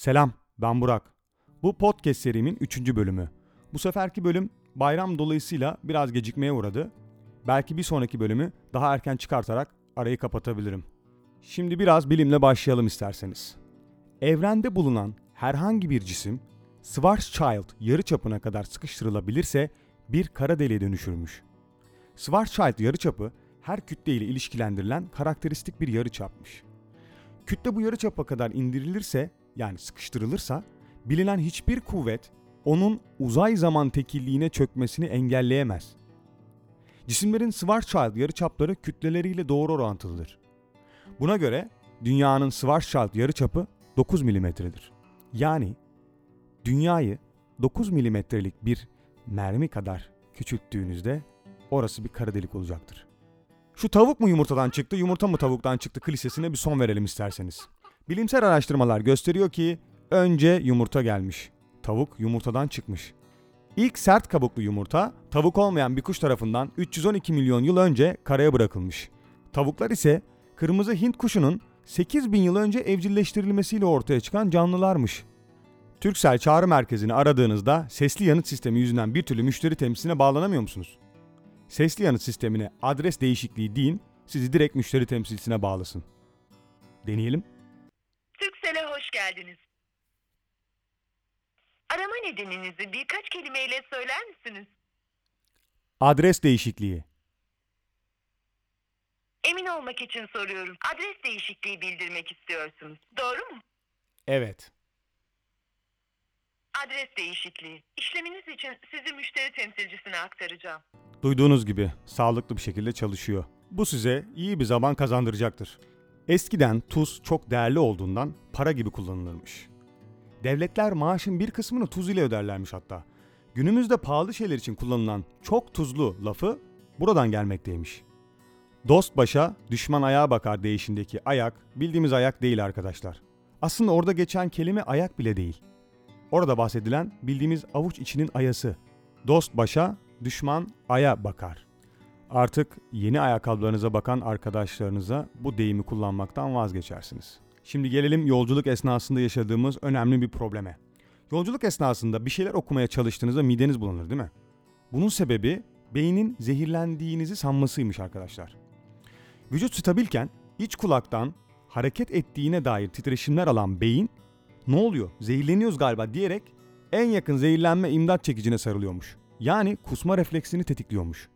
Selam, ben Burak. Bu podcast serimin 3. bölümü. Bu seferki bölüm bayram dolayısıyla biraz gecikmeye uğradı. Belki bir sonraki bölümü daha erken çıkartarak arayı kapatabilirim. Şimdi biraz bilimle başlayalım isterseniz. Evrende bulunan herhangi bir cisim Schwarzschild yarıçapına kadar sıkıştırılabilirse bir kara deliğe dönüşürmüş. Schwarzschild yarıçapı her kütle ile ilişkilendirilen karakteristik bir yarıçapmış. Kütle bu yarıçapa kadar indirilirse yani sıkıştırılırsa bilinen hiçbir kuvvet onun uzay zaman tekilliğine çökmesini engelleyemez. Cisimlerin Schwarzschild yarıçapları kütleleriyle doğru orantılıdır. Buna göre dünyanın Schwarzschild yarıçapı 9 milimetredir. Yani dünyayı 9 milimetrelik bir mermi kadar küçülttüğünüzde orası bir kara delik olacaktır. Şu tavuk mu yumurtadan çıktı, yumurta mı tavuktan çıktı klişesine bir son verelim isterseniz. Bilimsel araştırmalar gösteriyor ki önce yumurta gelmiş. Tavuk yumurtadan çıkmış. İlk sert kabuklu yumurta tavuk olmayan bir kuş tarafından 312 milyon yıl önce karaya bırakılmış. Tavuklar ise kırmızı Hint kuşunun 8 bin yıl önce evcilleştirilmesiyle ortaya çıkan canlılarmış. Türksel çağrı merkezini aradığınızda sesli yanıt sistemi yüzünden bir türlü müşteri temsiline bağlanamıyor musunuz? Sesli yanıt sistemine adres değişikliği deyin, sizi direkt müşteri temsilcisine bağlasın. Deneyelim. Geldiniz. Arama nedeninizi birkaç kelimeyle söyler misiniz? Adres değişikliği. Emin olmak için soruyorum. Adres değişikliği bildirmek istiyorsunuz. Doğru mu? Evet. Adres değişikliği. İşleminiz için sizi müşteri temsilcisine aktaracağım. Duyduğunuz gibi sağlıklı bir şekilde çalışıyor. Bu size iyi bir zaman kazandıracaktır. Eskiden tuz çok değerli olduğundan para gibi kullanılırmış. Devletler maaşın bir kısmını tuz ile öderlermiş hatta. Günümüzde pahalı şeyler için kullanılan çok tuzlu lafı buradan gelmekteymiş. Dost başa, düşman ayağa bakar değişindeki ayak bildiğimiz ayak değil arkadaşlar. Aslında orada geçen kelime ayak bile değil. Orada bahsedilen bildiğimiz avuç içinin ayası. Dost başa, düşman aya bakar. Artık yeni ayakkabılarınıza bakan arkadaşlarınıza bu deyimi kullanmaktan vazgeçersiniz. Şimdi gelelim yolculuk esnasında yaşadığımız önemli bir probleme. Yolculuk esnasında bir şeyler okumaya çalıştığınızda mideniz bulanır değil mi? Bunun sebebi beynin zehirlendiğinizi sanmasıymış arkadaşlar. Vücut stabilken iç kulaktan hareket ettiğine dair titreşimler alan beyin ne oluyor zehirleniyoruz galiba diyerek en yakın zehirlenme imdat çekicine sarılıyormuş. Yani kusma refleksini tetikliyormuş.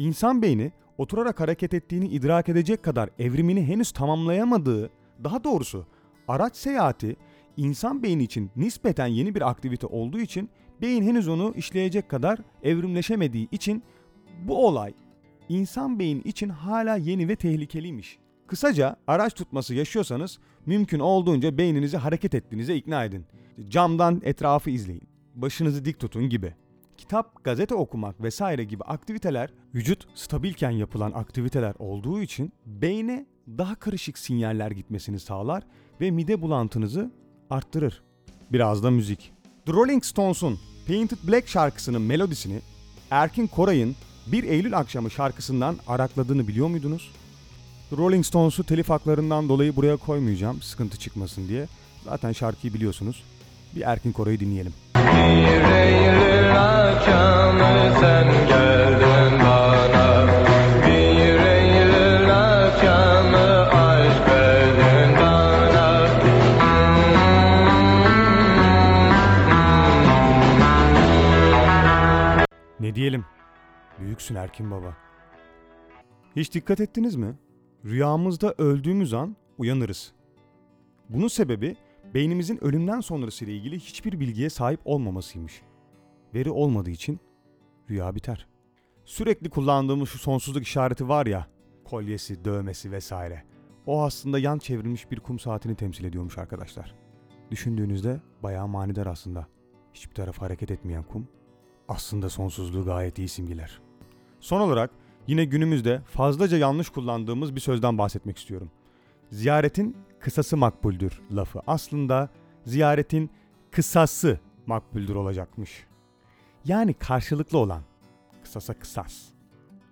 İnsan beyni oturarak hareket ettiğini idrak edecek kadar evrimini henüz tamamlayamadığı, daha doğrusu araç seyahati insan beyni için nispeten yeni bir aktivite olduğu için beyin henüz onu işleyecek kadar evrimleşemediği için bu olay insan beyin için hala yeni ve tehlikeliymiş. Kısaca araç tutması yaşıyorsanız mümkün olduğunca beyninizi hareket ettiğinize ikna edin. Camdan etrafı izleyin. Başınızı dik tutun gibi. Kitap, gazete okumak vesaire gibi aktiviteler vücut stabilken yapılan aktiviteler olduğu için beyne daha karışık sinyaller gitmesini sağlar ve mide bulantınızı arttırır. Biraz da müzik. The Rolling Stones'un Painted Black şarkısının melodisini Erkin Koray'ın 1 Eylül akşamı şarkısından arakladığını biliyor muydunuz? The Rolling Stones'u telif haklarından dolayı buraya koymayacağım sıkıntı çıkmasın diye. Zaten şarkıyı biliyorsunuz. Bir Erkin Koray'ı dinleyelim. Bir Eylül Ne diyelim? Büyüksün Erkin Baba. Hiç dikkat ettiniz mi? Rüyamızda öldüğümüz an uyanırız. Bunun sebebi beynimizin ölümden sonrası ile ilgili hiçbir bilgiye sahip olmamasıymış. Veri olmadığı için rüya biter. Sürekli kullandığımız şu sonsuzluk işareti var ya, kolyesi, dövmesi vesaire. O aslında yan çevrilmiş bir kum saatini temsil ediyormuş arkadaşlar. Düşündüğünüzde bayağı manidar aslında. Hiçbir tarafa hareket etmeyen kum aslında sonsuzluğu gayet iyi simgeler. Son olarak yine günümüzde fazlaca yanlış kullandığımız bir sözden bahsetmek istiyorum. Ziyaretin kısası makbuldür lafı aslında ziyaretin kısası makbuldür olacakmış. Yani karşılıklı olan kısasa kısas.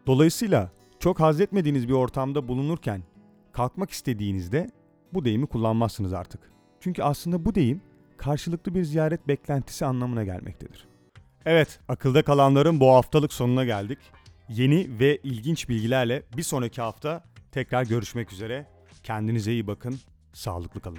Dolayısıyla çok haz etmediğiniz bir ortamda bulunurken kalkmak istediğinizde bu deyimi kullanmazsınız artık. Çünkü aslında bu deyim karşılıklı bir ziyaret beklentisi anlamına gelmektedir. Evet, akılda kalanların bu haftalık sonuna geldik. Yeni ve ilginç bilgilerle bir sonraki hafta tekrar görüşmek üzere. Kendinize iyi bakın, sağlıklı kalın.